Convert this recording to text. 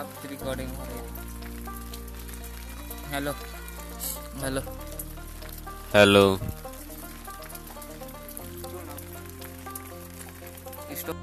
अब रिकॉर्डिंग हो रही है। Hello hello hello stop